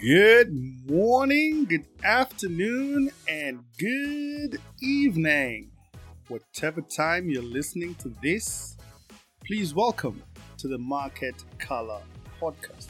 Good morning, good afternoon, and good evening. Whatever time you're listening to this, please welcome to the Market Color Podcast.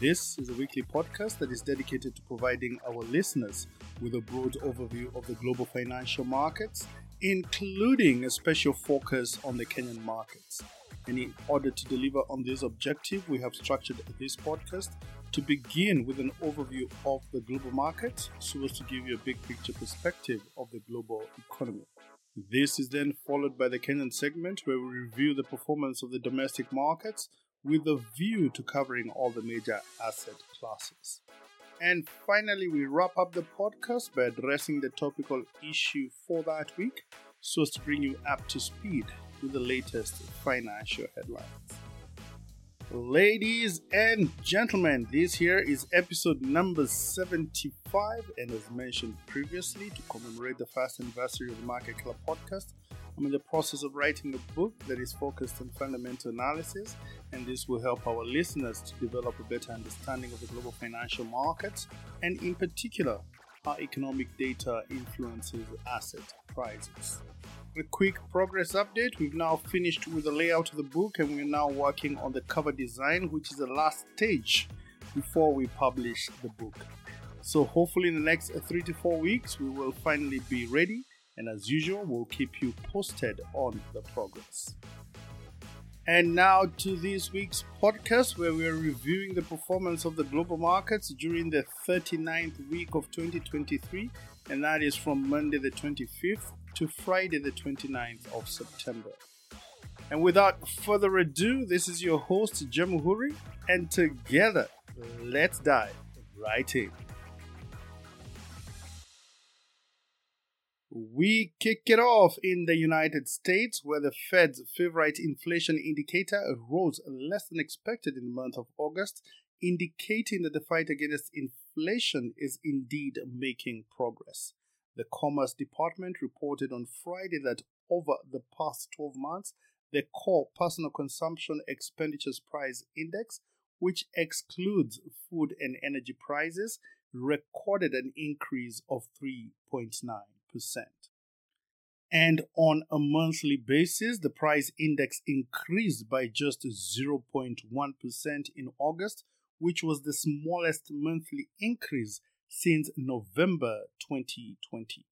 This is a weekly podcast that is dedicated to providing our listeners with a broad overview of the global financial markets, including a special focus on the Kenyan markets. And in order to deliver on this objective, we have structured this podcast to begin with an overview of the global market so as to give you a big picture perspective of the global economy. This is then followed by the Kenyan segment where we review the performance of the domestic markets with a view to covering all the major asset classes. And finally, we wrap up the podcast by addressing the topical issue for that week so as to bring you up to speed with the latest financial headlines. Ladies and gentlemen, this here is episode number 75, and as mentioned previously, to commemorate the first anniversary of the Market Color podcast, I'm in the process of writing a book that is focused on fundamental analysis, and this will help our listeners to develop a better understanding of the global financial markets, and in particular, how economic data influences asset prices a quick progress update. We've now finished with the layout of the book and we're now working on the cover design, which is the last stage before we publish the book. So, hopefully, in the next three to four weeks, we will finally be ready. And as usual, we'll keep you posted on the progress. And now to this week's podcast, where we are reviewing the performance of the global markets during the 39th week of 2023, and that is from Monday the 25th to Friday, the 29th of September. And without further ado, this is your host, Jamuhuri, and together, let's dive right in. We kick it off in the United States, where the Fed's favorite inflation indicator rose less than expected in the month of August, indicating that the fight against inflation is indeed making progress. The Commerce Department reported on Friday that over the past 12 months, the core personal consumption expenditures price index, which excludes food and energy prices, recorded an increase of 3.9%. And on a monthly basis, the price index increased by just 0.1% in August, which was the smallest monthly increase since November 2020.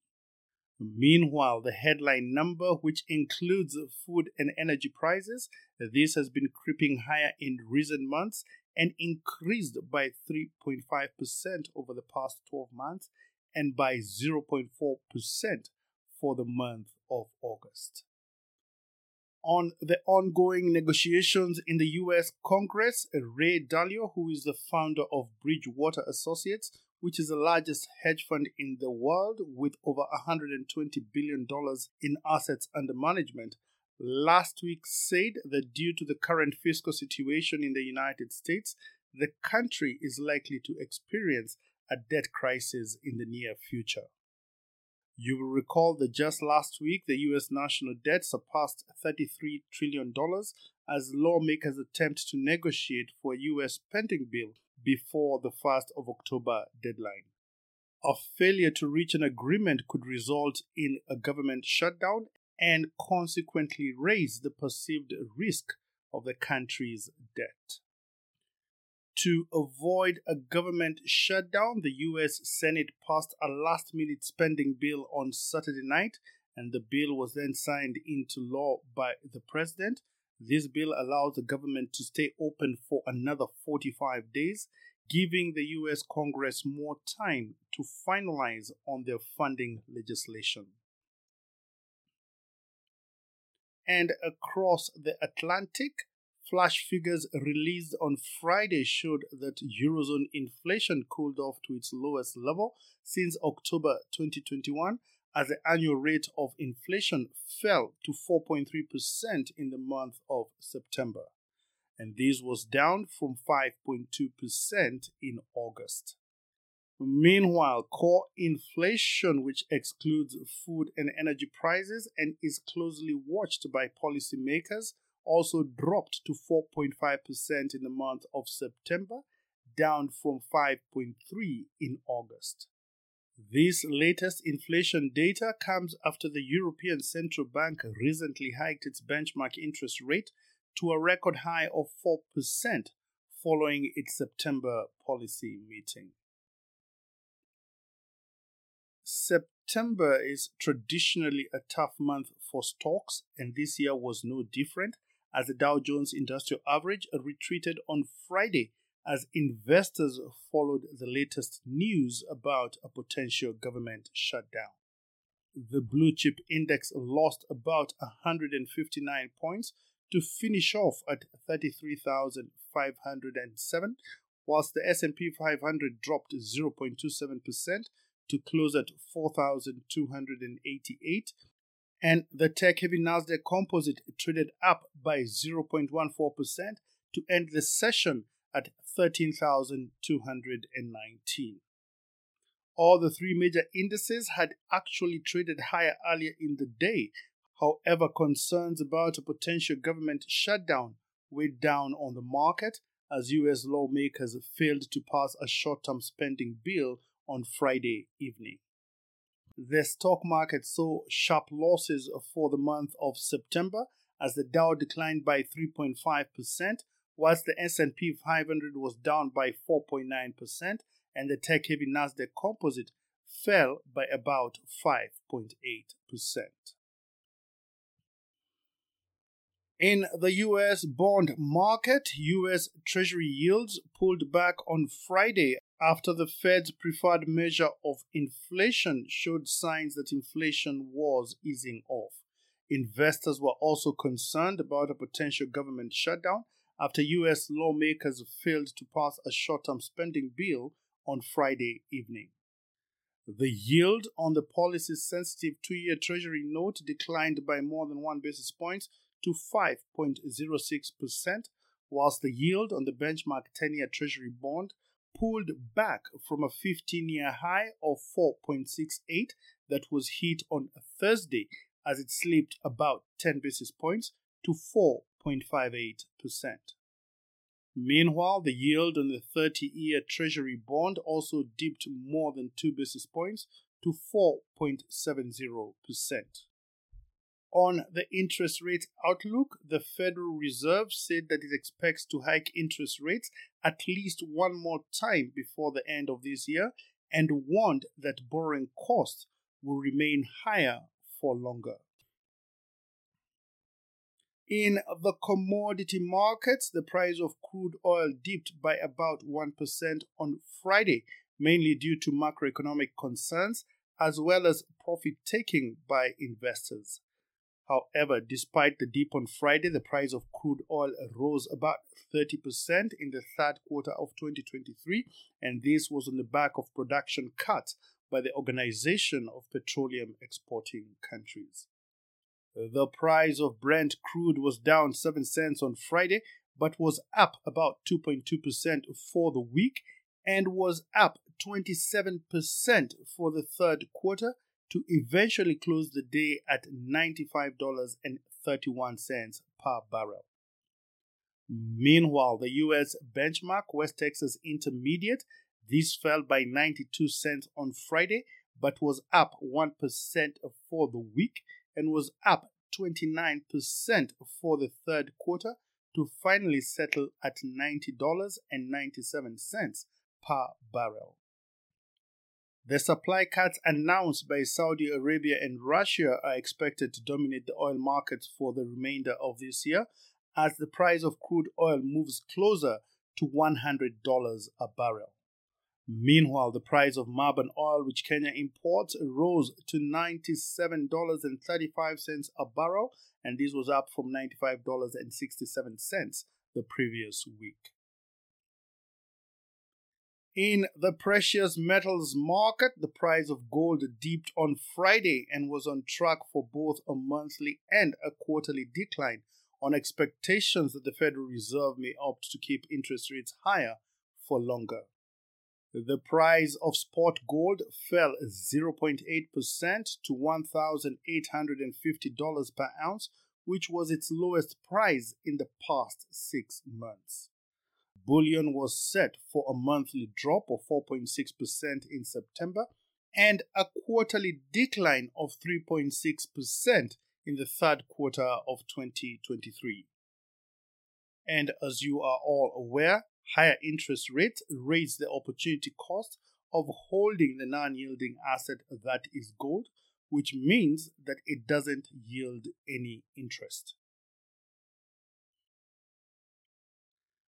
Meanwhile, the headline number, which includes food and energy prices, this has been creeping higher in recent months and increased by 3.5% over the past 12 months and by 0.4% for the month of August. On the ongoing negotiations in the US Congress, Ray Dalio, who is the founder of Bridgewater Associates, which is the largest hedge fund in the world with over $120 billion in assets under management, last week said that due to the current fiscal situation in the United States, the country is likely to experience a debt crisis in the near future. You will recall that just last week the US national debt surpassed $33 trillion as lawmakers attempt to negotiate for a US spending bill before the 1st of October deadline. A failure to reach an agreement could result in a government shutdown and consequently raise the perceived risk of the country's debt. To avoid a government shutdown, the US Senate passed a last minute spending bill on Saturday night, and the bill was then signed into law by the president. This bill allows the government to stay open for another 45 days, giving the US Congress more time to finalize on their funding legislation. And across the Atlantic, flash figures released on Friday showed that Eurozone inflation cooled off to its lowest level since October 2021 as the annual rate of inflation fell to 4.3% in the month of September. And this was down from 5.2% in August. Meanwhile, core inflation, which excludes food and energy prices and is closely watched by policymakers, also dropped to 4.5% in the month of September, down from 5.3 in August. This latest inflation data comes after the European Central Bank recently hiked its benchmark interest rate to a record high of 4% following its September policy meeting. September is traditionally a tough month for stocks, and this year was no different as the Dow Jones Industrial Average retreated on Friday as investors followed the latest news about a potential government shutdown. The blue chip index lost about 159 points to finish off at 33,507, whilst the S&P 500 dropped 0.27% to close at 4,288 and the tech heavy Nasdaq Composite traded up by 0.14% to end the session at 13,219. All the three major indices had actually traded higher earlier in the day. However, concerns about a potential government shutdown weighed down on the market as US lawmakers failed to pass a short term spending bill on Friday evening. The stock market saw sharp losses for the month of September as the Dow declined by 3.5%, whilst the S&P 500 was down by 4.9% and the tech-heavy Nasdaq Composite fell by about 5.8%. In the US bond market, US Treasury yields pulled back on Friday after the Fed's preferred measure of inflation showed signs that inflation was easing off. Investors were also concerned about a potential government shutdown after US lawmakers failed to pass a short term spending bill on Friday evening. The yield on the policy sensitive two year Treasury note declined by more than one basis point to 5.06%, whilst the yield on the benchmark 10 year Treasury bond pulled back from a 15 year high of 4.68 that was hit on Thursday as it slipped about 10 basis points to 4.58%. Meanwhile, the yield on the 30 year Treasury bond also dipped more than 2 basis points to 4.70%. On the interest rate outlook, the Federal Reserve said that it expects to hike interest rates at least one more time before the end of this year and warned that borrowing costs will remain higher for longer. In the commodity markets, the price of crude oil dipped by about 1% on Friday, mainly due to macroeconomic concerns as well as profit taking by investors. However, despite the dip on Friday, the price of crude oil rose about 30% in the third quarter of 2023, and this was on the back of production cuts by the Organization of Petroleum Exporting Countries. The price of Brent crude was down 7 cents on Friday, but was up about 2.2% for the week and was up 27% for the third quarter to eventually close the day at $95.31 per barrel. Meanwhile, the US benchmark West Texas Intermediate this fell by 92 cents on Friday but was up 1% for the week and was up 29% for the third quarter to finally settle at $90.97 per barrel. The supply cuts announced by Saudi Arabia and Russia are expected to dominate the oil markets for the remainder of this year as the price of crude oil moves closer to $100 a barrel. Meanwhile, the price of Murban oil, which Kenya imports, rose to $97.35 a barrel, and this was up from $95.67 the previous week. In the precious metals market, the price of gold dipped on Friday and was on track for both a monthly and a quarterly decline on expectations that the Federal Reserve may opt to keep interest rates higher for longer. The price of spot gold fell 0.8% to $1,850 per ounce, which was its lowest price in the past six months. bullion was set for a monthly drop of 4.6% in September and a quarterly decline of 3.6% in the third quarter of 2023. And as you are all aware, higher interest rates raise the opportunity cost of holding the non yielding asset that is gold, which means that it doesn't yield any interest.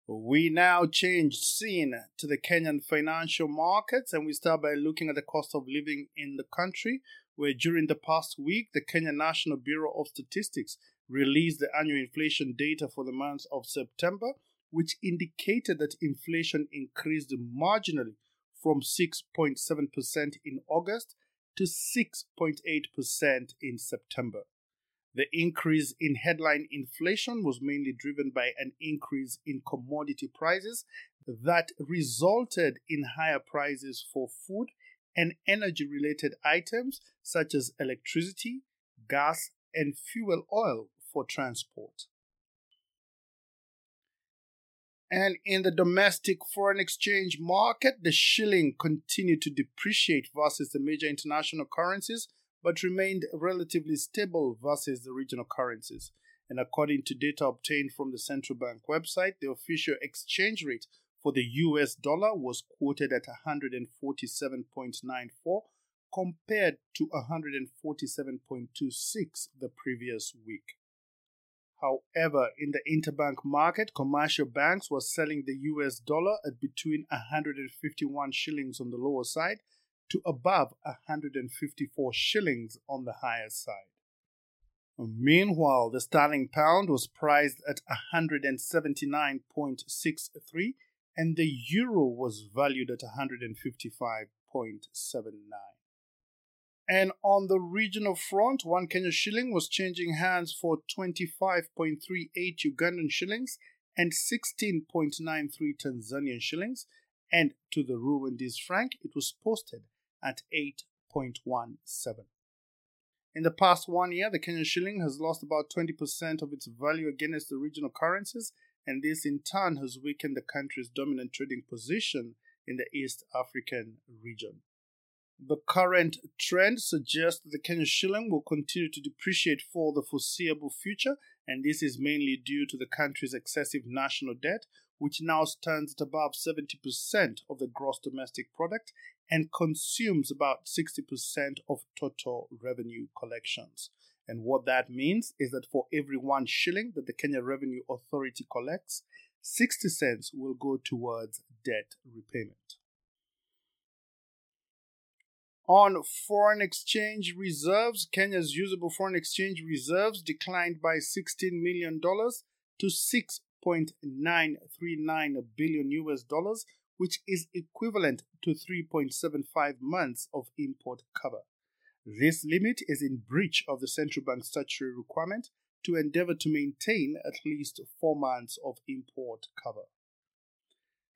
We now change scene to the Kenyan financial markets and we start by looking at the cost of living in the country, where during the past week, the Kenya National Bureau of Statistics released the annual inflation data for the month of September, which indicated that inflation increased marginally from 6.7% in August to 6.8% in September. The increase in headline inflation was mainly driven by an increase in commodity prices that resulted in higher prices for food and energy related items such as electricity, gas, and fuel oil for transport. And in the domestic foreign exchange market, the shilling continued to depreciate versus the major international currencies but remained relatively stable versus the regional currencies. And according to data obtained from the central bank website, the official exchange rate for the US dollar was quoted at 147.94 compared to 147.26 the previous week. However, in the interbank market, commercial banks were selling the US dollar at between 151 shillings on the lower side to above 154 shillings on the higher side. Meanwhile, the sterling pound was priced at 179.63 and the euro was valued at 155.79. And on the regional front, one Kenya shilling was changing hands for 25.38 Ugandan shillings and 16.93 Tanzanian shillings, and to the Rwandese franc, it was posted at 8.17. In the past one year, the Kenyan shilling has lost about 20% of its value against the regional currencies, and this in turn has weakened the country's dominant trading position in the East African region. The current trend suggests that the Kenyan shilling will continue to depreciate for the foreseeable future, and this is mainly due to the country's excessive national debt, which now stands at above 70% of the gross domestic product and consumes about 60% of total revenue collections. And what that means is that for every one shilling that the Kenya Revenue Authority collects, 60 cents will go towards debt repayment. On foreign exchange reserves, Kenya's usable foreign exchange reserves declined by $16 million to 6.939 billion US dollars, which is equivalent to 3.75 months of import cover. This limit is in breach of the central bank statutory requirement to endeavor to maintain at least four months of import cover.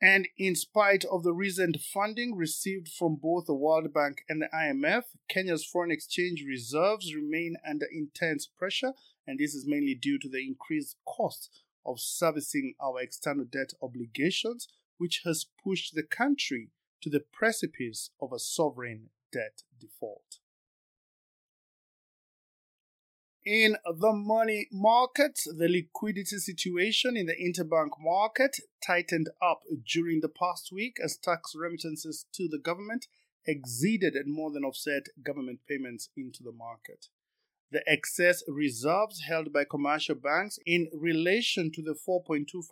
And in spite of the recent funding received from both the World Bank and the IMF, Kenya's foreign exchange reserves remain under intense pressure, and this is mainly due to the increased cost of servicing our external debt obligations, which has pushed the country to the precipice of a sovereign debt default. In the money market, the liquidity situation in the interbank market tightened up during the past week as tax remittances to the government exceeded and more than offset government payments into the market. The excess reserves held by commercial banks in relation to the 4.25%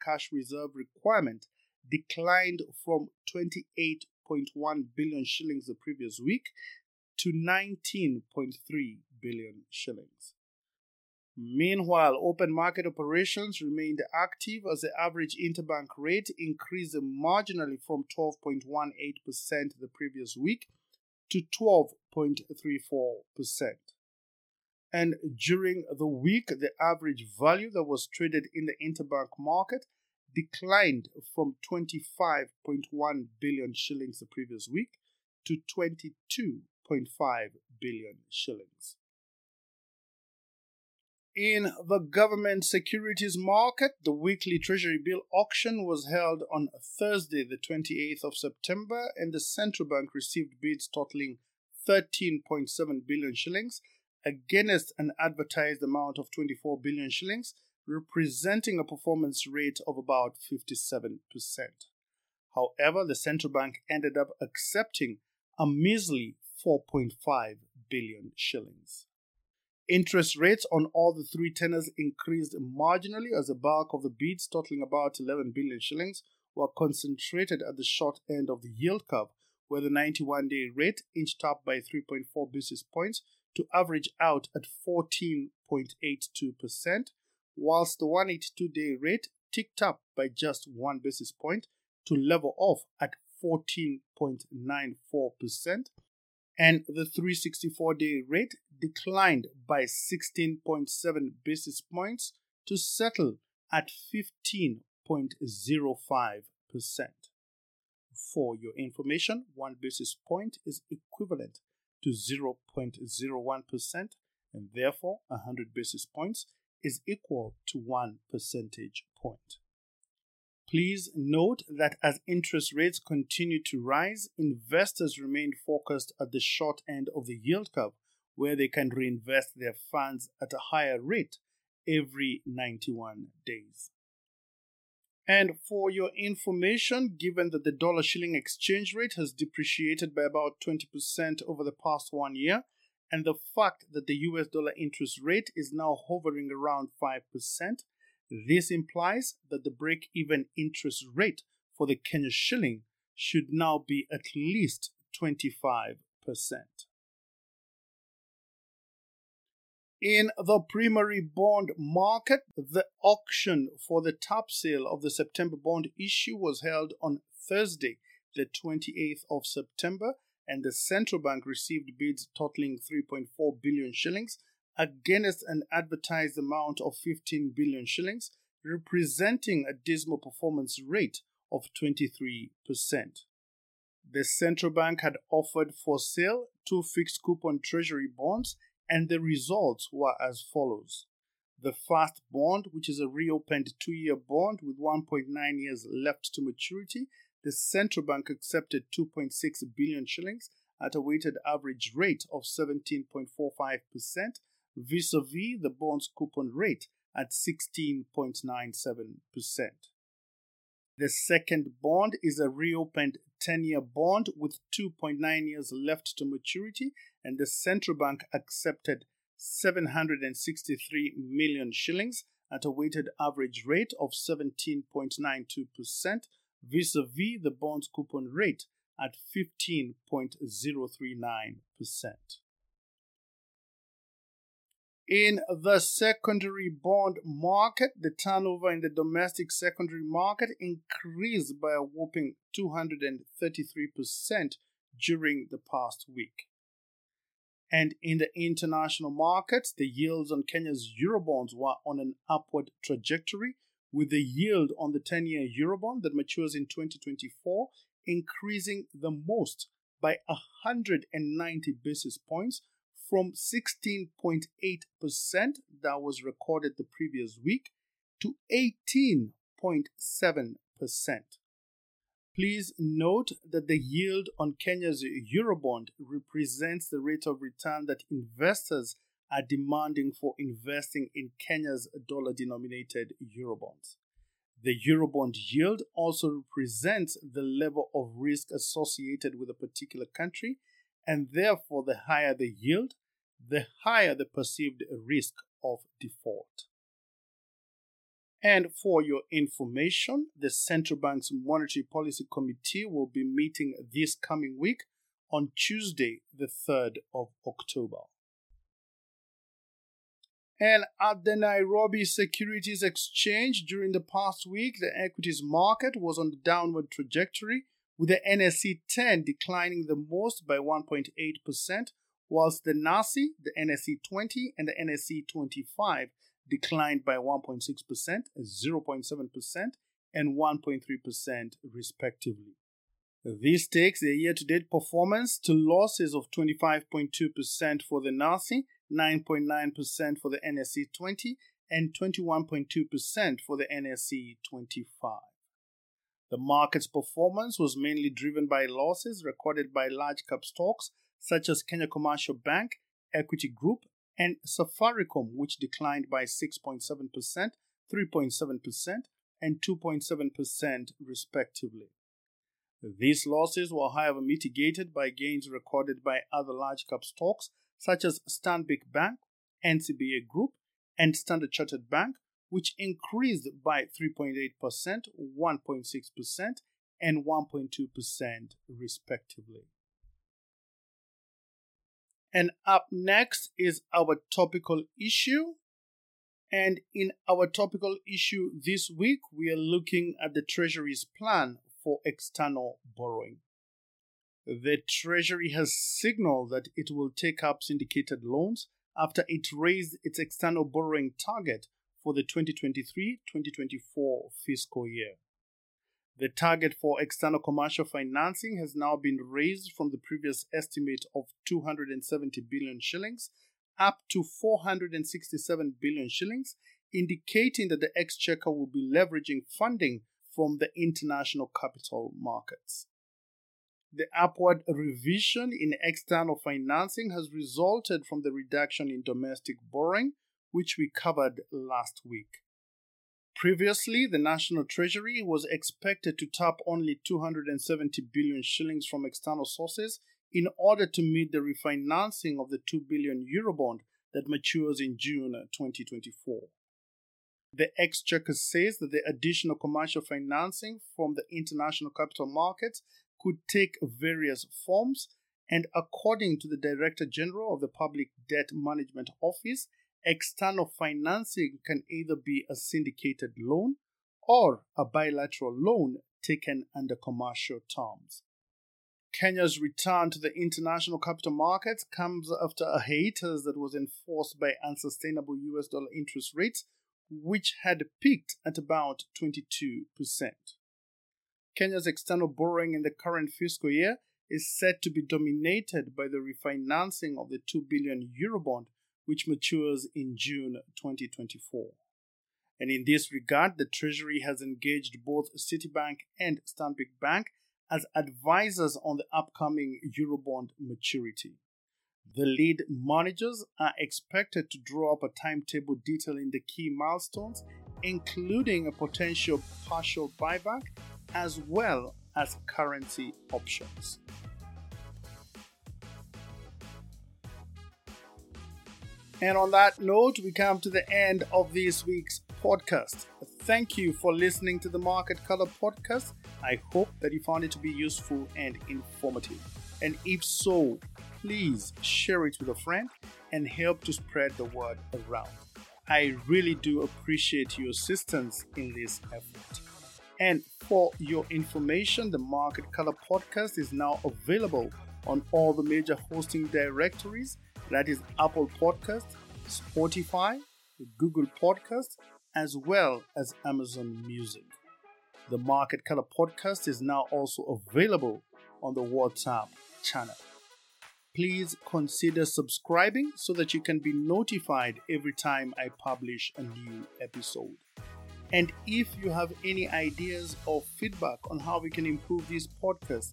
cash reserve requirement declined from 28.1 billion shillings the previous week to 19.3 billion shillings. Meanwhile, open market operations remained active as the average interbank rate increased marginally from 12.18% the previous week to 12.34%. And during the week, the average value that was traded in the interbank market declined from 25.1 billion shillings the previous week to 22.5 billion shillings. In the government securities market, the weekly Treasury bill auction was held on Thursday, the 28th of September, and the central bank received bids totaling 13.7 billion shillings against an advertised amount of 24 billion shillings, representing a performance rate of about 57%. However, the central bank ended up accepting a measly 4.5 billion shillings. Interest rates on all the three tenors increased marginally as the bulk of the bids, totaling about 11 billion shillings, were concentrated at the short end of the yield curve, where the 91 day rate inched up by 3.4 basis points to average out at 14.82%, whilst the 182 day rate ticked up by just one basis point to level off at 14.94%, and the 364 day rate declined by 16.7 basis points to settle at 15.05%. For your information, one basis point is equivalent to 0.01%, and therefore 100 basis points is equal to 1 percentage point. Please note that as interest rates continue to rise, investors remain focused at the short end of the yield curve, where they can reinvest their funds at a higher rate every 91 days. And for your information, given that the dollar shilling exchange rate has depreciated by about 20% over the past one year, and the fact that the US dollar interest rate is now hovering around 5%, this implies that the break even interest rate for the Kenya shilling should now be at least 25%. In the primary bond market, the auction for the top sale of the September bond issue was held on Thursday, the 28th of September, and the central bank received bids totaling 3.4 billion shillings against an advertised amount of 15 billion shillings, representing a dismal performance rate of 23%. The central bank had offered for sale two fixed coupon treasury bonds, and the results were as follows. The first bond, which is a reopened two year bond with 1.9 years left to maturity, the central bank accepted 2.6 billion shillings at a weighted average rate of 17.45%, vis a vis the bond's coupon rate at 16.97%. The second bond is a reopened 10 year bond with 2.9 years left to maturity, and the central bank accepted 763 million shillings at a weighted average rate of 17.92%, vis a vis the bond's coupon rate at 15.039%. In the secondary bond market, the turnover in the domestic secondary market increased by a whopping 233% during the past week. And in the international markets, the yields on Kenya's Eurobonds were on an upward trajectory, with the yield on the 10 year Eurobond that matures in 2024 increasing the most by 190 basis points from 16.8% that was recorded the previous week to 18.7%. Please note that the yield on Kenya's Eurobond represents the rate of return that investors are demanding for investing in Kenya's dollar denominated Eurobonds. The Eurobond yield also represents the level of risk associated with a particular country and therefore the higher the yield, the higher the perceived risk of default. And for your information, the central bank's monetary policy committee will be meeting this coming week on Tuesday, the 3rd of October. And at the Nairobi Securities Exchange during the past week, the equities market was on the downward trajectory with the NSE 10 declining the most by 1.8%, whilst the NASI, the NSE 20, and the NSE 25 declined by 1.6%, 0.7%, and 1.3% respectively. This takes the year to date performance to losses of 25.2% for the NASI 9.9% for the NSE 20, and 21.2% for the NSE 25. The market's performance was mainly driven by losses recorded by large cap stocks such as Kenya Commercial Bank, Equity Group, and Safaricom, which declined by 6.7%, 3.7%, and 2.7% respectively. These losses were however mitigated by gains recorded by other large cap stocks such as Stanbic Bank, NCBA Group, and Standard Chartered Bank, which increased by 3.8%, 1.6%, and 1.2% respectively. And up next is our topical issue. And in our topical issue this week, we are looking at the Treasury's plan for external borrowing. The Treasury has signaled that it will take up syndicated loans after it raised its external borrowing target for the 2023 2024 fiscal year. The target for external commercial financing has now been raised from the previous estimate of 270 billion shillings up to 467 billion shillings, indicating that the exchequer will be leveraging funding from the international capital markets. The upward revision in external financing has resulted from the reduction in domestic borrowing, which we covered last week. Previously, the National Treasury was expected to tap only 270 billion shillings from external sources in order to meet the refinancing of the 2 billion Eurobond that matures in June 2024. The Exchequer says that the additional commercial financing from the international capital markets could take various forms, and according to the Director General of the Public Debt Management Office, external financing can either be a syndicated loan or a bilateral loan taken under commercial terms. Kenya's return to the international capital markets comes after a hiatus that was enforced by unsustainable US dollar interest rates, which had peaked at about 22%. Kenya's external borrowing in the current fiscal year is said to be dominated by the refinancing of the 2 billion Eurobond, which matures in June 2024. And in this regard, the Treasury has engaged both Citibank and Stanbic Bank as advisors on the upcoming Eurobond maturity. The lead managers are expected to draw up a timetable detailing the key milestones, including a potential partial buyback as well as currency options. And on that note, we come to the end of this week's podcast. Thank you for listening to the Market Color podcast. I hope that you found it to be useful and informative. And if so, please share it with a friend and help to spread the word around. I really do appreciate your assistance in this effort. And for your information, the Market Color podcast is now available on all the major hosting directories that is Apple Podcast, Spotify, Google Podcast, as well as Amazon Music. The Market Color podcast is now also available on the WhatsApp channel. Please consider subscribing so that you can be notified every time I publish a new episode. And if you have any ideas or feedback on how we can improve this podcast,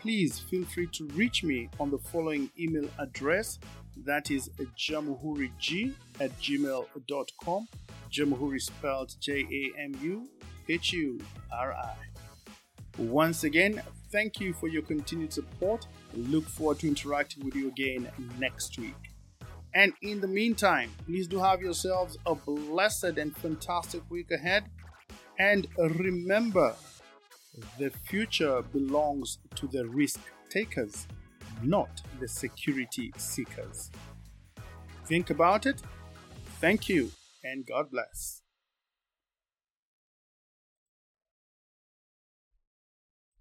please feel free to reach me on the following email address that is jamuhurig at gmail.com. Jamuhuri spelled J A M U H U R I. Once again, thank you for your continued support. Look forward to interacting with you again next week. And in the meantime, please do have yourselves a blessed and fantastic week ahead. And remember, the future belongs to the risk takers, not the security seekers. Think about it. Thank you, and God bless.